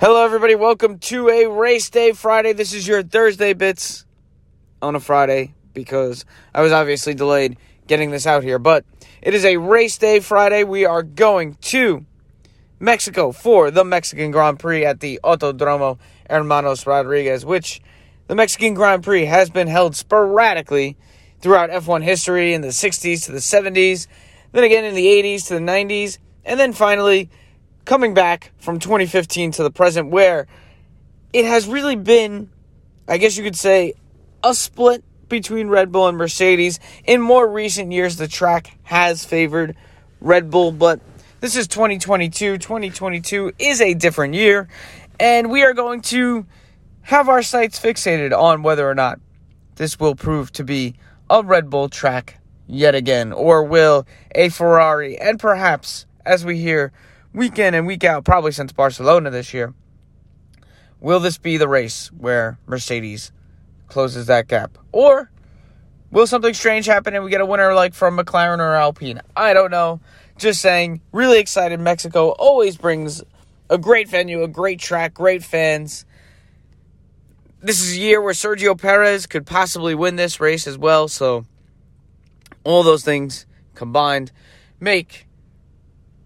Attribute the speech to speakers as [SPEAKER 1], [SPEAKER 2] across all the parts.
[SPEAKER 1] Hello, everybody. Welcome to a race day Friday. This is your Thursday bits on a Friday because I was obviously delayed getting this out here. But it is a race day Friday. We are going to Mexico for the Mexican Grand Prix at the Autodromo Hermanos Rodriguez, which the Mexican Grand Prix has been held sporadically throughout F1 history in the 60s to the 70s, then again in the 80s to the 90s, and then finally coming back from 2015 to the present, where it has really been, I guess you could say, a split between Red Bull and Mercedes. In more recent years, the track has favored Red Bull, but this is 2022. 2022 is a different year, and we are going to have our sights fixated on whether or not this will prove to be a Red Bull track yet again, or will a Ferrari, and perhaps, as we hear, week in and week out, probably since Barcelona this year. Will this be the race where Mercedes closes that gap? Or will something strange happen and we get a winner like from McLaren or Alpine? I don't know. Just saying, really excited. Mexico always brings a great venue, a great track, great fans. This is a year where Sergio Perez could possibly win this race as well. So, all those things combined make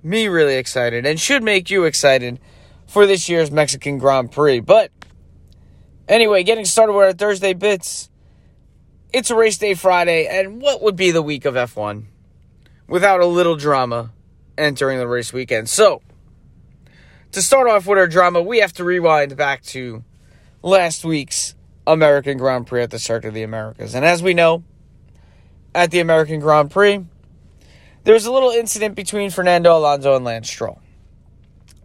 [SPEAKER 1] me really excited and should make you excited for this year's Mexican Grand Prix. But anyway, getting started with our Thursday bits. It's a race day Friday, and what would be the week of F1 without a little drama entering the race weekend? So, to start off with our drama, we have to rewind back to last week's American Grand Prix at the Circuit of the Americas. And as we know, at the American Grand Prix, there was a little incident between Fernando Alonso and Lance Stroll.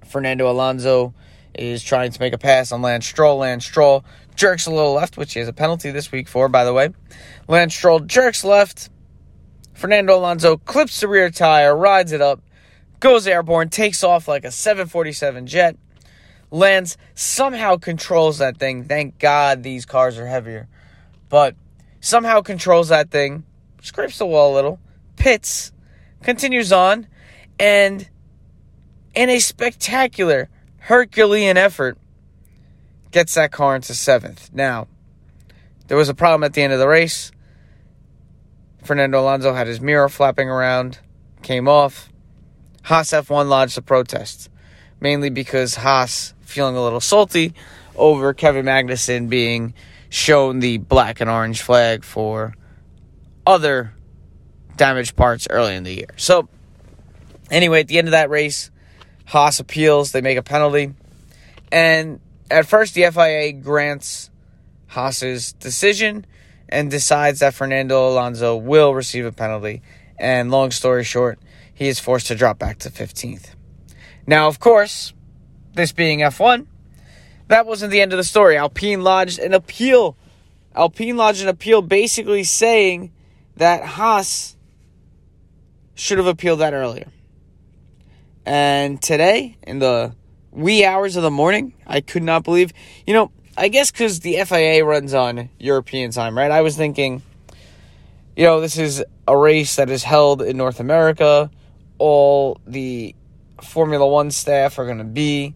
[SPEAKER 1] Fernando Alonso is trying to make a pass on Lance Stroll. Lance Stroll jerks a little left, which he has a penalty this week for, by the way. Lance Stroll jerks left. Fernando Alonso clips the rear tire, rides it up, goes airborne, takes off like a 747 jet. Lance somehow controls that thing. Thank God these cars are heavier. But somehow controls that thing, scrapes the wall a little, pits, continues on, and in a spectacular Herculean effort, gets that car into seventh. Now, there was a problem at the end of the race. Fernando Alonso had his mirror flapping around, came off. Haas F1 lodged a protest, mainly because Haas feeling a little salty over Kevin Magnussen being shown the black and orange flag for other damaged parts early in the year. So, anyway, at the end of that race, Haas appeals, they make a penalty, and at first the FIA grants Haas's decision and decides that Fernando Alonso will receive a penalty. And long story short, he is forced to drop back to 15th. Now, of course, this being F1, that wasn't the end of the story. Alpine lodged an appeal. Alpine lodged an appeal basically saying that Haas should have appealed that earlier. And today, in the wee hours of the morning, I could not believe. You know, I guess because the FIA runs on European time, right? I was thinking, you know, this is a race that is held in North America. All the Formula One staff are going to be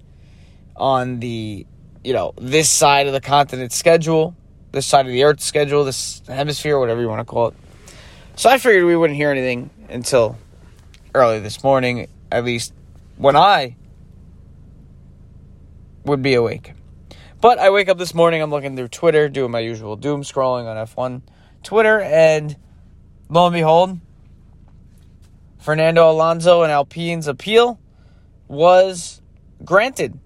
[SPEAKER 1] on the, you know, this side of the continent schedule, this side of the Earth schedule, this hemisphere, whatever you want to call it. So I figured we wouldn't hear anything until early this morning, at least when I would be awake. But I wake up this morning, I'm looking through Twitter, doing my usual doom scrolling on F1 Twitter, and lo and behold, Fernando Alonso and Alpine's appeal was granted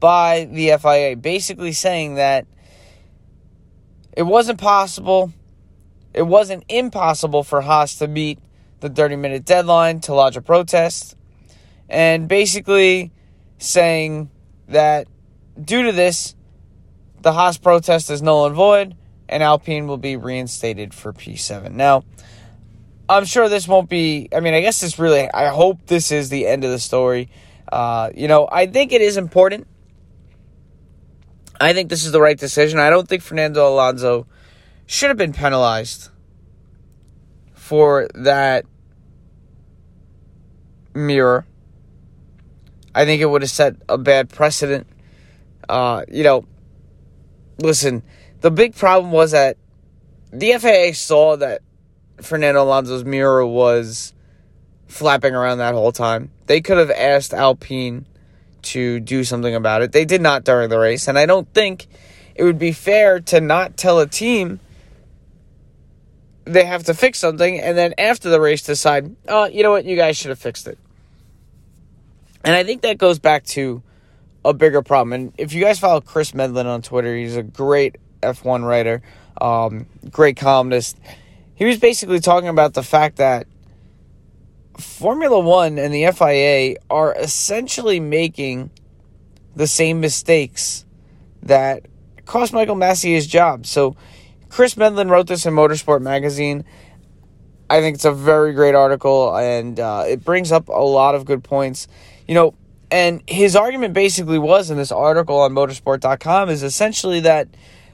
[SPEAKER 1] by the FIA, basically saying that it wasn't possible, it wasn't impossible for Haas to meet the 30 minute deadline to lodge a protest, and basically saying that due to this, the Haas protest is null and void, and Alpine will be reinstated for P7. Now, I'm sure this won't be, I mean, I guess this really, I hope this is the end of the story. Uh, you know, I think it is important. I think this is the right decision. I don't think Fernando Alonso should have been penalized for that mirror. I think it would have set a bad precedent Uh, you know, listen, the big problem was that the FIA saw that Fernando Alonso's mirror was flapping around that whole time. They could have asked Alpine to do something about it. They did not during the race, and I don't think it would be fair to not tell a team they have to fix something and then after the race decide, oh, you know what, you guys should have fixed it. And I think that goes back to a bigger problem. And if you guys follow Chris Medland on Twitter, he's a great F1 writer, um, great columnist. He was basically talking about the fact that Formula One and the FIA are essentially making the same mistakes that cost Michael Masi his job. So Chris Medland wrote this in Motorsport Magazine. I think it's a very great article, and uh, it brings up a lot of good points. You know, and his argument basically was in this article on motorsport.com is essentially that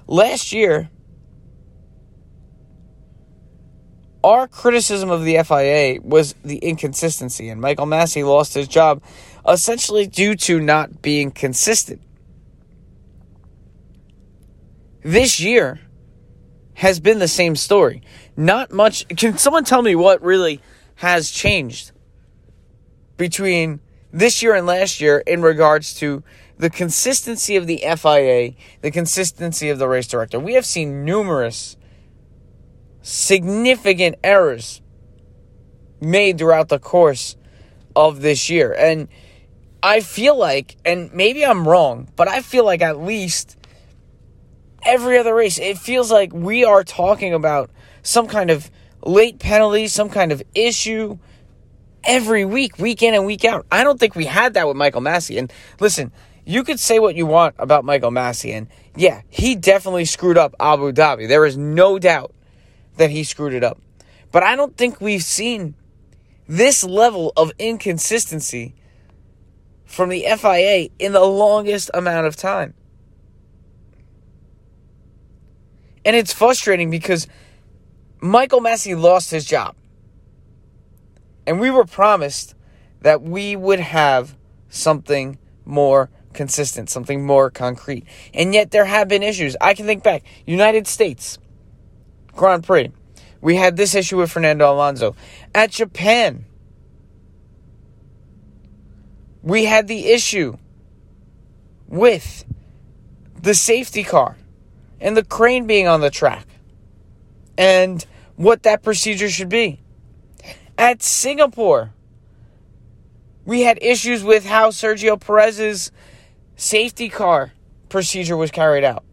[SPEAKER 1] last year, our criticism of the FIA was the inconsistency, and Michael Masi lost his job essentially due to not being consistent. This year, has been the same story. Not much. Can someone tell me what really has changed between this year and last year in regards to the consistency of the FIA, the consistency of the race director? We have seen numerous significant errors made throughout the course of this year. And I feel like, and maybe I'm wrong, but I feel like at least every other race. It feels like we are talking about some kind of late penalty, some kind of issue every week, week in and week out. I don't think we had that with Michael Masi. And listen, you could say what you want about Michael Masi, and yeah, he definitely screwed up Abu Dhabi. There is no doubt that he screwed it up. But I don't think we've seen this level of inconsistency from the FIA in the longest amount of time. And it's frustrating because Michael Masi lost his job. And we were promised that we would have something more consistent, something more concrete. And yet there have been issues. I can think back United States Grand Prix. We had this issue with Fernando Alonso. At Japan, we had the issue with the safety car and the crane being on the track and what that procedure should be. At Singapore, we had issues with how Sergio Perez's safety car procedure was carried out.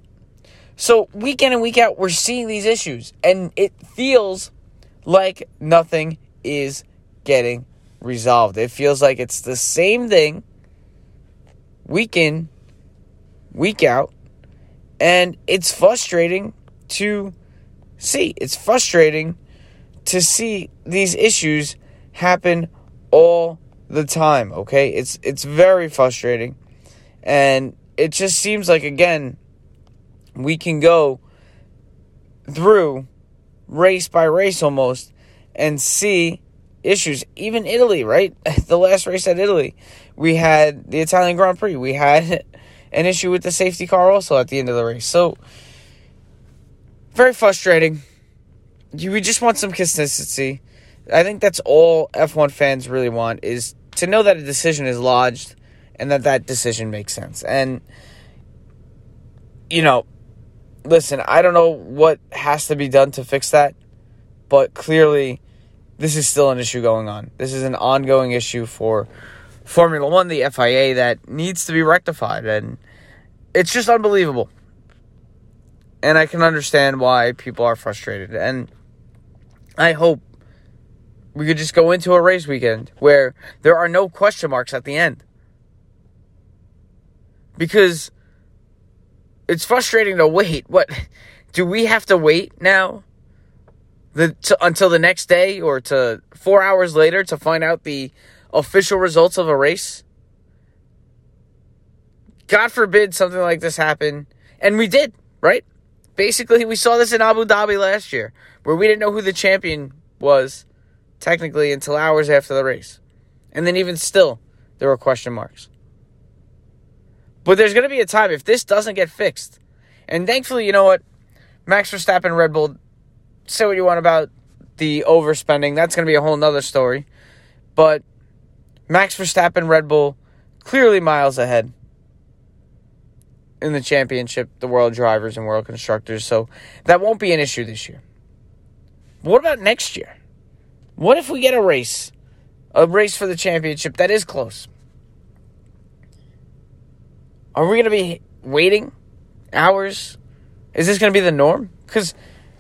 [SPEAKER 1] So, week in and week out, we're seeing these issues, and it feels like nothing is getting resolved. It feels like it's the same thing week in, week out, and it's frustrating to see. It's frustrating to see these issues happen all the time, okay? It's it's very frustrating. And it just seems like again we can go through race by race almost and see issues. Even Italy, right? The last race at Italy, we had the Italian Grand Prix. We had an issue with the safety car also at the end of the race. So, very frustrating. We just want some consistency. I think that's all F1 fans really want is to know that a decision is lodged and that that decision makes sense. And, you know, listen, I don't know what has to be done to fix that, but clearly this is still an issue going on. This is an ongoing issue for Formula One, the FIA, that needs to be rectified. And it's just unbelievable. And I can understand why people are frustrated. And I hope we could just go into a race weekend where there are no question marks at the end. Because it's frustrating to wait. What do we have to wait now? The, to, until the next day or to four hours later to find out the official results of a race? God forbid something like this happen. And we did, right? Basically, we saw this in Abu Dhabi last year, where we didn't know who the champion was, technically, until hours after the race. And then, even still, there were question marks. But there's going to be a time if this doesn't get fixed. And thankfully, you know what? Max Verstappen, Red Bull, say what you want about the overspending. That's going to be a whole nother story. But Max Verstappen, Red Bull, clearly miles ahead in the championship, the world drivers and world constructors. So that won't be an issue this year. What about next year? What if we get a race, a race for the championship that is close? Are we going to be waiting hours? Is this going to be the norm? Because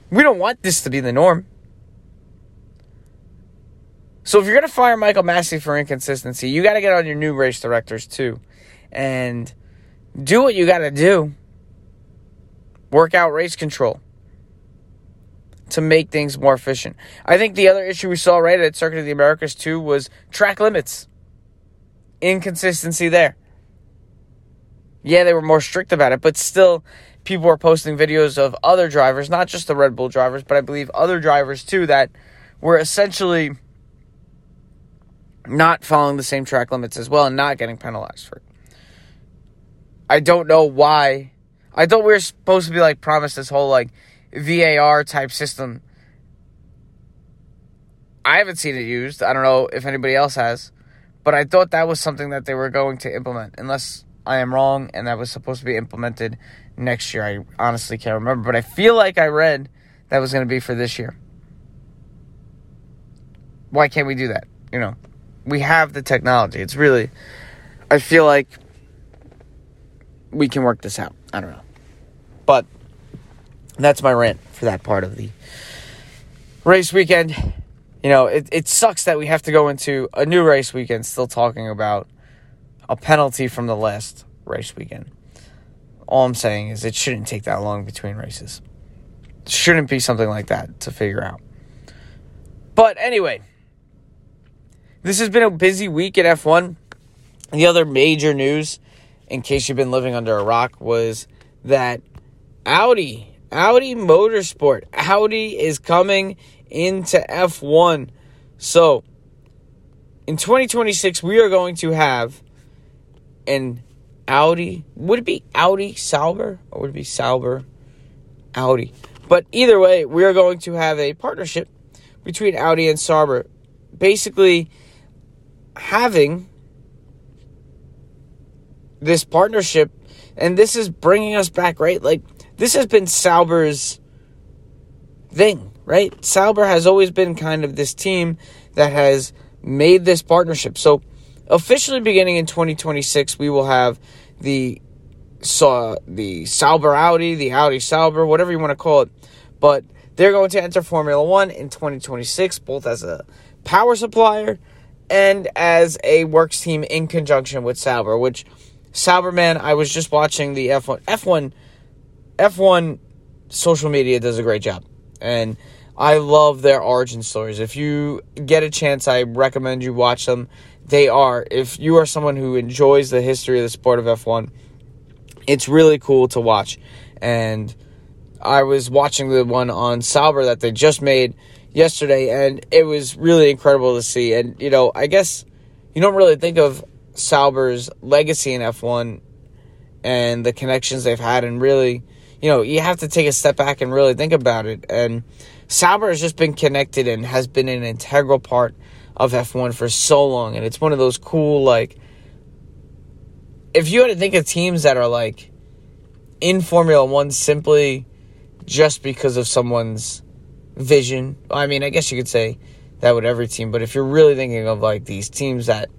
[SPEAKER 1] we don't want this to be the norm. So if you're going to fire Michael Masi for inconsistency, you got to get on your new race directors too. And do what you got to do. Work out race control to make things more efficient. I think the other issue we saw right at Circuit of the Americas too was track limits. Inconsistency there yeah, they were more strict about it, but still, people were posting videos of other drivers, not just the Red Bull drivers, but I believe other drivers too, that were essentially not following the same track limits as well and not getting penalized for it. I don't know why. I thought we were supposed to be like promised this whole like VAR type system. I haven't seen it used. I don't know if anybody else has, but I thought that was something that they were going to implement, unless I am wrong, and that was supposed to be implemented next year. I honestly can't remember, but I feel like I read that was going to be for this year. Why can't we do that? You know, we have the technology. It's really, I feel like we can work this out. I don't know. But that's my rant for that part of the race weekend. You know, it, it sucks that we have to go into a new race weekend still talking about a penalty from the last race weekend. All I'm saying is it shouldn't take that long between races. It shouldn't be something like that to figure out. But anyway, this has been a busy week at F1. The other major news, in case you've been living under a rock, was that Audi, Audi Motorsport, Audi is coming into F1. So, in 2026, we are going to have an Audi. Would it be Audi Sauber or would it be Sauber Audi? But either way, we are going to have a partnership between Audi and Sauber. Basically, having this partnership, and this is bringing us back, right? Like, this has been Sauber's thing, right? Sauber has always been kind of this team that has made this partnership. So, officially beginning in 2026, we will have the saw the Sauber Audi, the Audi Sauber, whatever you want to call it. But they're going to enter Formula One in 2026, both as a power supplier and as a works team in conjunction with Sauber. Which Sauber, man, I was just watching the F1. F1, F1 social media does a great job, and I love their origin stories. If you get a chance, I recommend you watch them they are. If you are someone who enjoys the history of the sport of F1, it's really cool to watch. And I was watching the one on Sauber that they just made yesterday, and it was really incredible to see. And, you know, I guess you don't really think of Sauber's legacy in F1 and the connections they've had, and really, you know, you have to take a step back and really think about it. And Sauber has just been connected and has been an integral part of F1 for so long. And it's one of those cool, like, if you had to think of teams that are like in Formula One simply just because of someone's vision, I mean, I guess you could say that with every team, but if you're really thinking of like these teams that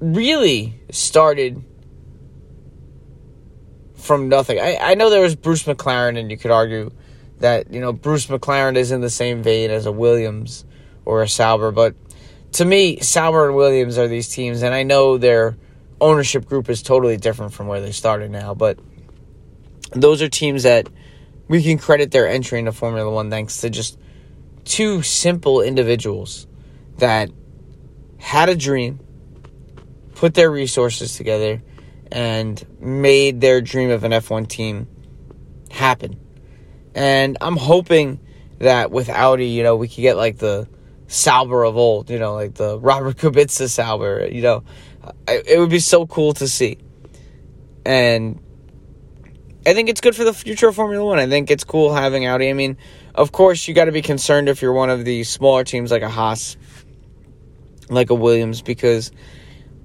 [SPEAKER 1] really started from nothing, I, I know there was Bruce McLaren, and you could argue that you know Bruce McLaren is in the same vein as a Williams or a Sauber, but to me, Sauber and Williams are these teams, and I know their ownership group is totally different from where they started now, but those are teams that we can credit their entry into Formula One thanks to just two simple individuals that had a dream, put their resources together, and made their dream of an F1 team happen. And I'm hoping that with Audi, you know, we could get like the Sauber of old, you know, like the Robert Kubica Sauber, you know. it would be so cool to see. And I think it's good for the future of Formula One. I think it's cool having Audi. I mean, of course, you got to be concerned if you're one of the smaller teams like a Haas, like a Williams, because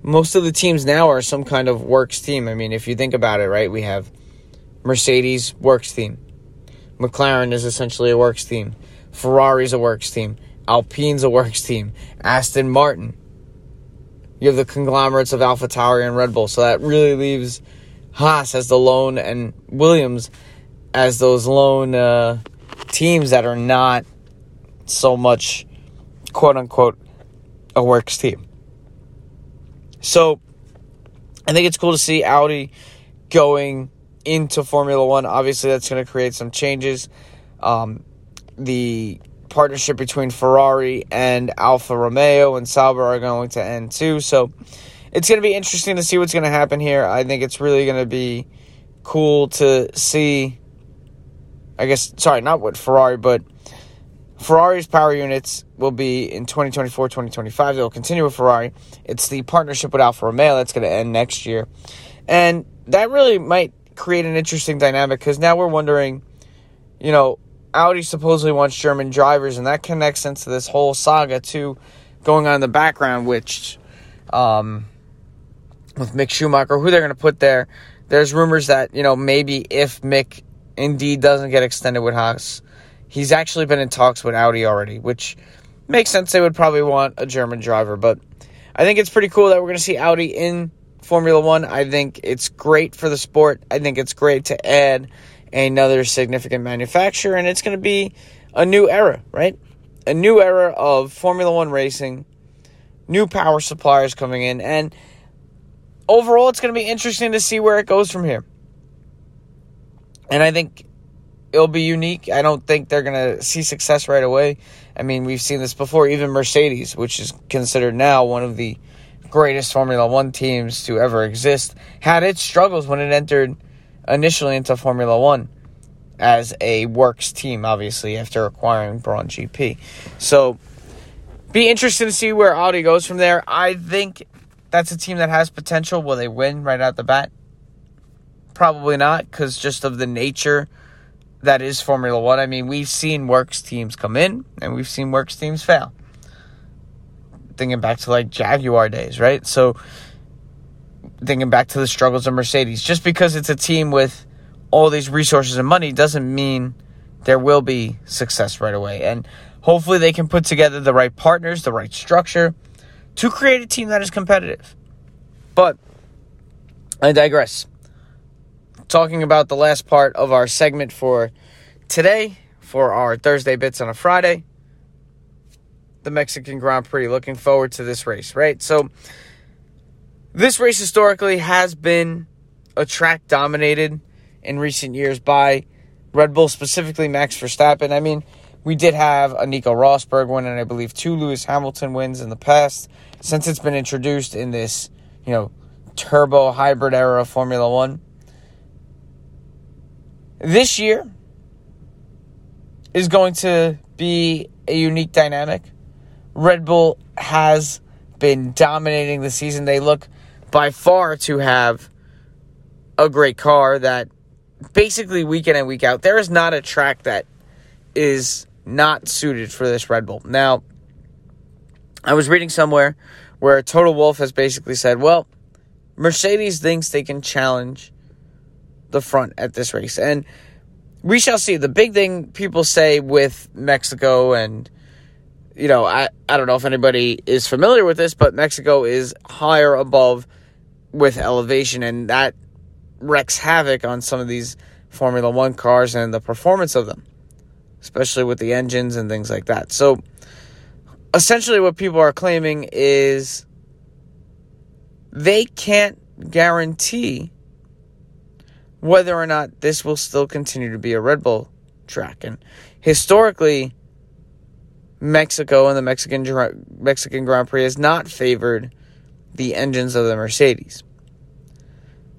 [SPEAKER 1] most of the teams now are some kind of works team. I mean, if you think about it, right? We have Mercedes works team, McLaren is essentially a works team, Ferrari's a works team, Alpine's a works team, Aston Martin. You have the conglomerates of Alpha Tauri and Red Bull, so that really leaves Haas as the lone and Williams as those lone uh, teams that are not so much quote unquote a works team. So I think it's cool to see Audi going into Formula One. Obviously, that's going to create some changes. Um, the partnership between Ferrari and Alfa Romeo and Sauber are going to end too. So it's going to be interesting to see what's going to happen here. I think it's really going to be cool to see. I guess, sorry, not with Ferrari, but Ferrari's power units will be in 2024 2025. They'll continue with Ferrari. It's the partnership with Alfa Romeo that's going to end next year. And that really might create an interesting dynamic because now we're wondering, you know, Audi supposedly wants German drivers, and that connects into this whole saga too, going on in the background, which um, with Mick Schumacher, who they're going to put there. There's rumors that, you know, maybe if Mick indeed doesn't get extended with Haas, he's actually been in talks with Audi already, which makes sense. They would probably want a German driver, but I think it's pretty cool that we're going to see Audi in Formula One. I think it's great for the sport. I think it's great to add another significant manufacturer, and it's going to be a new era, right? A new era of Formula One racing, new power suppliers coming in, and overall, it's going to be interesting to see where it goes from here. And I think it'll be unique. I don't think they're going to see success right away. I mean, we've seen this before. Even Mercedes, which is considered now one of the greatest Formula One teams to ever exist, had its struggles when it entered initially into Formula One as a works team, obviously, after acquiring Brawn GP. So, be interested to see where Audi goes from there. I think that's a team that has potential. Will they win right out the bat? Probably not, because just of the nature that is Formula One. I mean, we've seen works teams come in and we've seen works teams fail. Thinking back to like Jaguar days, right? So, thinking back to the struggles of Mercedes, just because it's a team with all these resources and money doesn't mean there will be success right away. And hopefully, they can put together the right partners, the right structure to create a team that is competitive. But I digress. Talking about the last part of our segment for today, for our Thursday bits on a Friday, the Mexican Grand Prix. Looking forward to this race, right? So, this race historically has been a track dominated in recent years by Red Bull, specifically Max Verstappen. I mean, we did have a Nico Rosberg win, and I believe two Lewis Hamilton wins in the past since it's been introduced in this, you know, turbo hybrid era of Formula One. This year is going to be a unique dynamic. Red Bull has been dominating the season. They look by far to have a great car that basically week in and week out, there is not a track that is not suited for this Red Bull. Now, I was reading somewhere where Toto Wolff has basically said, well, Mercedes thinks they can challenge the front at this race. And we shall see. The big thing people say with Mexico, and, you know, I, I don't know if anybody is familiar with this, but Mexico is higher above with elevation, and that wreaks havoc on some of these Formula One cars and the performance of them, especially with the engines and things like that. So, essentially what people are claiming is they can't guarantee whether or not this will still continue to be a Red Bull track. And historically, Mexico and the Mexican Mexican Grand Prix has not favored the engines of the Mercedes.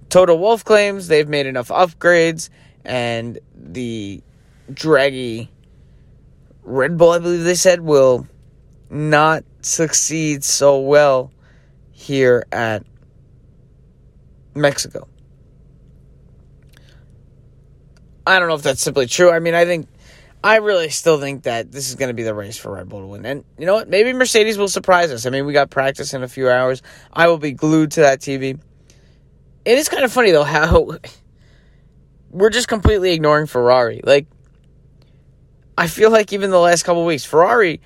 [SPEAKER 1] Toto Wolff claims they've made enough upgrades and the draggy Red Bull, I believe they said, will not succeed so well here at Mexico. I don't know if that's simply true. I mean, I think I really still think that this is going to be the race for Red Bull to win. And you know what? Maybe Mercedes will surprise us. I mean, we got practice in a few hours. I will be glued to that TV. It is kind of funny though how we're just completely ignoring Ferrari. Like I feel like even the last couple weeks, Ferrari,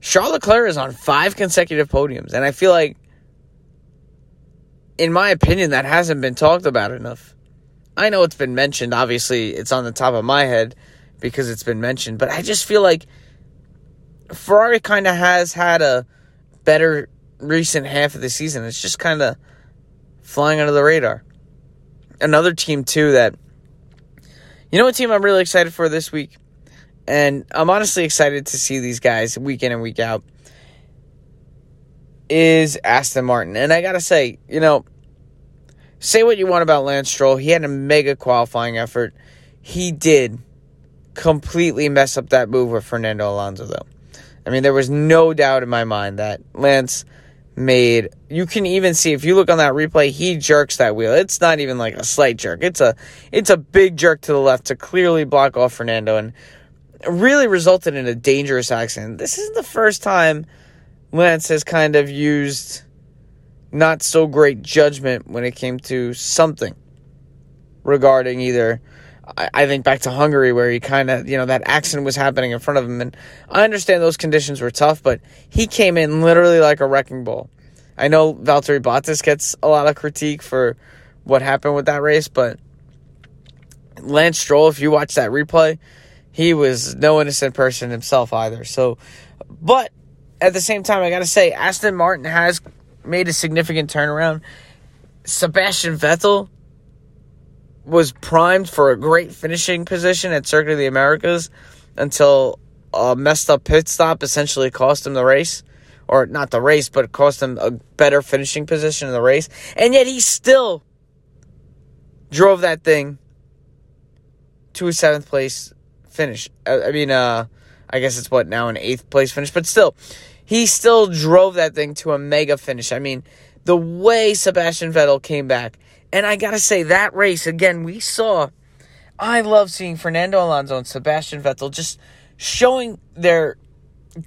[SPEAKER 1] Charles Leclerc is on five consecutive podiums, and I feel like, in my opinion, that hasn't been talked about enough. I know it's been mentioned. Obviously, it's on the top of my head because it's been mentioned, but I just feel like Ferrari kind of has had a better recent half of the season. It's just kind of flying under the radar. Another team too that you know what team I'm really excited for this week? And I'm honestly excited to see these guys week in and week out is Aston Martin. And I got to say, you know, say what you want about Lance Stroll, he had a mega qualifying effort. He did completely mess up that move with Fernando Alonso though. I mean, there was no doubt in my mind that Lance made you can even see if you look on that replay he jerks that wheel it's not even like a slight jerk it's a it's a big jerk to the left to clearly block off fernando and really resulted in a dangerous accident this isn't the first time lance has kind of used not so great judgment when it came to something regarding either I think back to Hungary where he kind of, you know, that accident was happening in front of him. And I understand those conditions were tough, but he came in literally like a wrecking ball. I know Valtteri Bottas gets a lot of critique for what happened with that race, but Lance Stroll, if you watch that replay, he was no innocent person himself either. So, but at the same time, I got to say, Aston Martin has made a significant turnaround. Sebastian Vettel was primed for a great finishing position at Circuit of the Americas until a messed up pit stop essentially cost him the race. Or not the race, but cost him a better finishing position in the race. And yet he still drove that thing to a seventh place finish. I mean, uh, I guess it's what now an eighth place finish, but still, he still drove that thing to a mega finish. I mean, the way Sebastian Vettel came back and I got to say, that race, again, we saw. I love seeing Fernando Alonso and Sebastian Vettel just showing their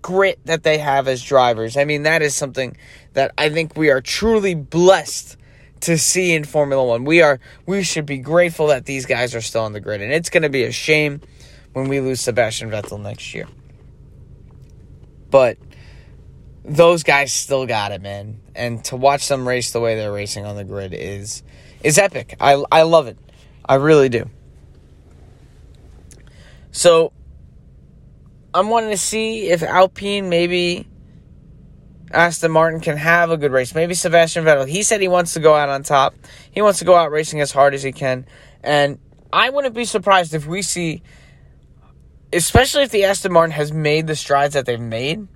[SPEAKER 1] grit that they have as drivers. I mean, that is something that I think we are truly blessed to see in Formula 1. We are we should be grateful that these guys are still on the grid and it's going to be a shame when we lose Sebastian Vettel next year. But those guys still got it, man. And to watch them race the way they're racing on the grid is is epic. I I love it. I really do. So I'm wanting to see if Alpine maybe Aston Martin can have a good race. Maybe Sebastian Vettel. He said he wants to go out on top. He wants to go out racing as hard as he can. And I wouldn't be surprised if we see, especially if the Aston Martin has made the strides that they've made.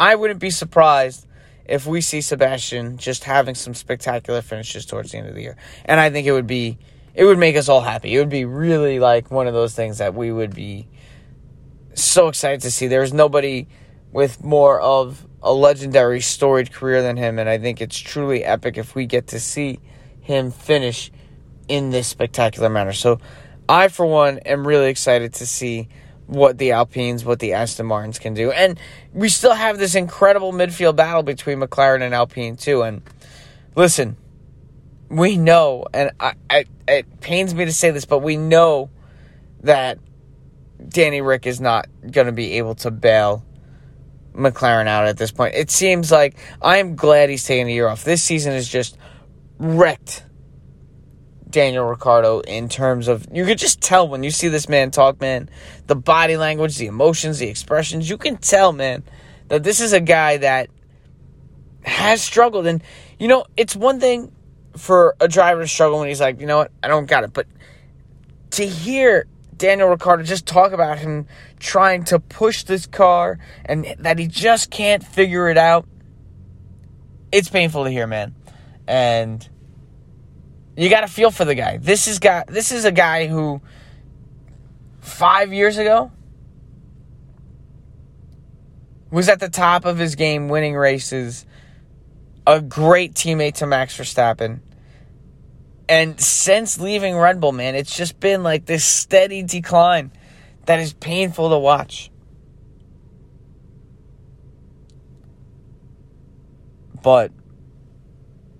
[SPEAKER 1] I wouldn't be surprised if we see Sebastian just having some spectacular finishes towards the end of the year. And I think it would be it would make us all happy. It would be really like one of those things that we would be so excited to see. There's nobody with more of a legendary storied career than him and I think it's truly epic if we get to see him finish in this spectacular manner. So I for one am really excited to see what the Alpines, what the Aston Martins can do. And we still have this incredible midfield battle between McLaren and Alpine, too. And listen, we know, and I, I, it pains me to say this, but we know that Danny Ric is not going to be able to bail McLaren out at this point. It seems like I'm glad he's taking a year off. This season is just wrecked Daniel Ricciardo in terms of you could just tell when you see this man talk, man, the body language, the emotions, the expressions, you can tell, man, that this is a guy that has struggled. And, you know, it's one thing for a driver to struggle when he's like, you know what, I don't got it. But to hear Daniel Ricciardo just talk about him trying to push this car and that he just can't figure it out, it's painful to hear, man. And you got to feel for the guy. This is guy. This is a guy who five years ago was at the top of his game, winning races, a great teammate to Max Verstappen. And since leaving Red Bull, man, it's just been like this steady decline that is painful to watch. But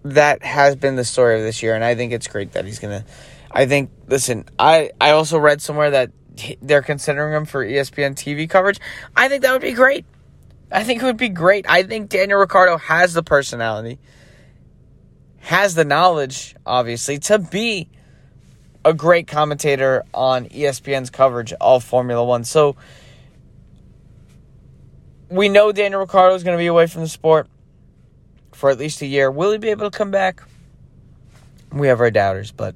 [SPEAKER 1] that has been the story of this year, and I think it's great that he's gonna. I think. Listen, I I also read somewhere that they're considering him for ESPN TV coverage. I think that would be great. I think it would be great. I think Daniel Ricciardo has the personality, has the knowledge, obviously, to be a great commentator on ESPN's coverage of Formula One. So we know Daniel Ricciardo is going to be away from the sport for at least a year. Will he be able to come back? We have our doubters, but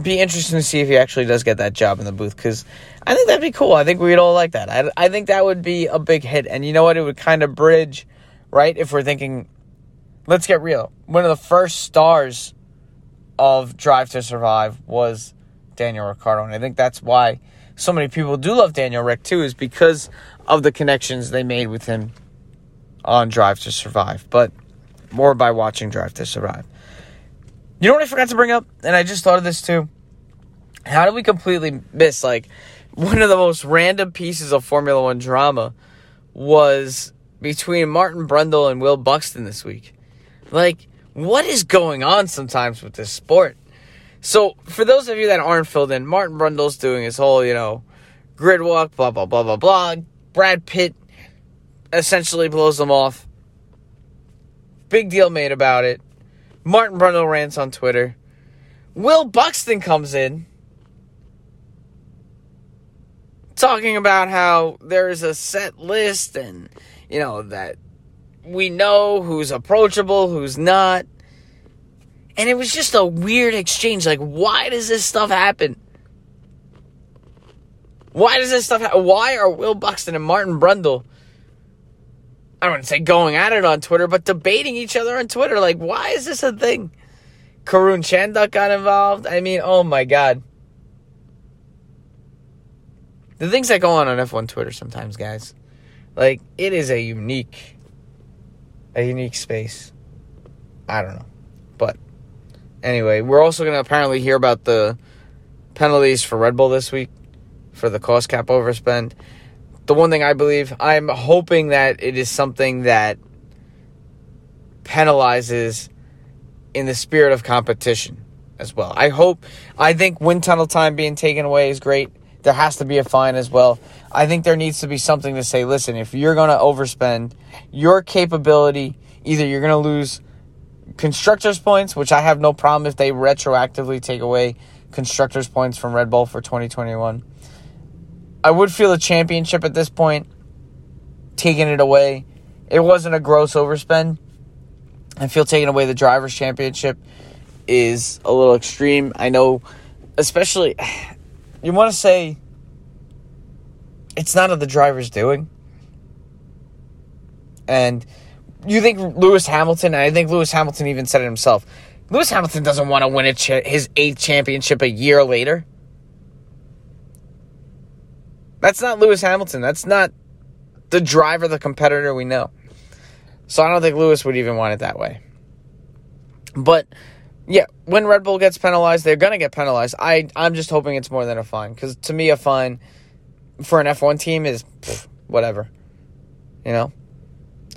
[SPEAKER 1] be interesting to see if he actually does get that job in the booth because I think that'd be cool. I think we'd all like that. I, I think that would be a big hit. And you know what? It would kind of bridge, right? If we're thinking, let's get real. One of the first stars of Drive to Survive was Daniel Ricciardo. And I think that's why so many people do love Daniel Rick too, is because of the connections they made with him on Drive to Survive. But more by watching Drive to Survive. You know what I forgot to bring up? And I just thought of this too. How did we completely miss like one of the most random pieces of Formula One drama was between Martin Brundle and Will Buxton this week? Like, what is going on sometimes with this sport? So, for those of you that aren't filled in, Martin Brundle's doing his whole, you know, grid walk, blah, blah, blah, blah, blah. Brad Pitt essentially blows them off. Big deal made about it. Martin Brundle rants on Twitter. Will Buxton comes in talking about how there is a set list and, you know, that we know who's approachable, who's not. And it was just a weird exchange. Like, why does this stuff happen? Why does this stuff happen? Why are Will Buxton and Martin Brundle I wouldn't want to say going at it on Twitter, but debating each other on Twitter. Like, why is this a thing? Karun Chandhok got involved. I mean, oh my god. The things that go on on F1 Twitter sometimes, guys. Like, it is a unique, a unique space. I don't know. But, anyway, we're also going to apparently hear about the penalties for Red Bull this week for the cost cap overspend the one thing I believe, I'm hoping that it is something that penalizes in the spirit of competition as well. I hope, I think wind tunnel time being taken away is great. There has to be a fine as well. I think there needs to be something to say listen, if you're going to overspend your capability, either you're going to lose constructors' points, which I have no problem if they retroactively take away constructors' points from Red Bull for 2021 I would feel a championship at this point, taking it away. It wasn't a gross overspend. I feel taking away the driver's championship is a little extreme. I know, especially, you want to say it's not of the driver's doing. And you think Lewis Hamilton, I think Lewis Hamilton even said it himself. Lewis Hamilton doesn't want to win his eighth championship a year later. That's not Lewis Hamilton. That's not the driver, the competitor we know. So I don't think Lewis would even want it that way. But yeah, when Red Bull gets penalized, they're going to get penalized. I I'm just hoping it's more than a fine cuz to me a fine for an F1 team is pff, whatever. You know?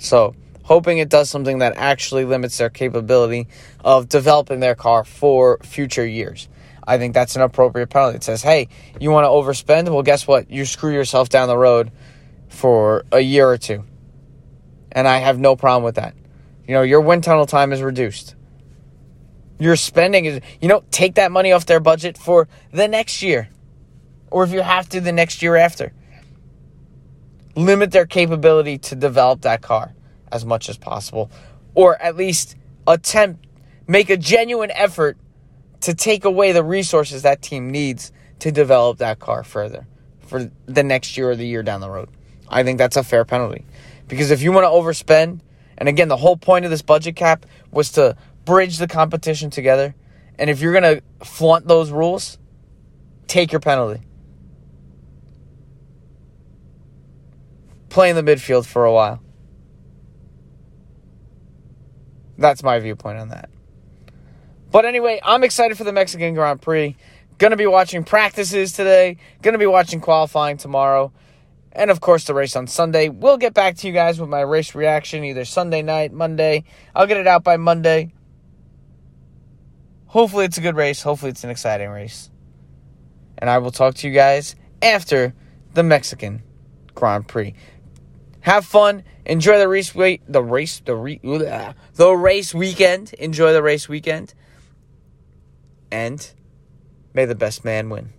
[SPEAKER 1] So, hoping it does something that actually limits their capability of developing their car for future years. I think that's an appropriate penalty. It says, hey, you want to overspend? Well, guess what? You screw yourself down the road for a year or two. And I have no problem with that. You know, your wind tunnel time is reduced. Your spending is, you know, take that money off their budget for the next year. Or if you have to, the next year after. Limit their capability to develop that car as much as possible. Or at least attempt, make a genuine effort to take away the resources that team needs to develop that car further for the next year or the year down the road. I think that's a fair penalty. Because if you want to overspend, and again, the whole point of this budget cap was to bridge the competition together. And if you're going to flaunt those rules, take your penalty. Play in the midfield for a while. That's my viewpoint on that. But anyway, I'm excited for the Mexican Grand Prix. Gonna be watching practices today. Gonna be watching qualifying tomorrow. And of course, the race on Sunday. We'll get back to you guys with my race reaction either Sunday night, Monday. I'll get it out by Monday. Hopefully, it's a good race. Hopefully, it's an exciting race. And I will talk to you guys after the Mexican Grand Prix. Have fun. Enjoy the race. Wait, the race. The re, ah, the race weekend. Enjoy the race weekend and may the best man win.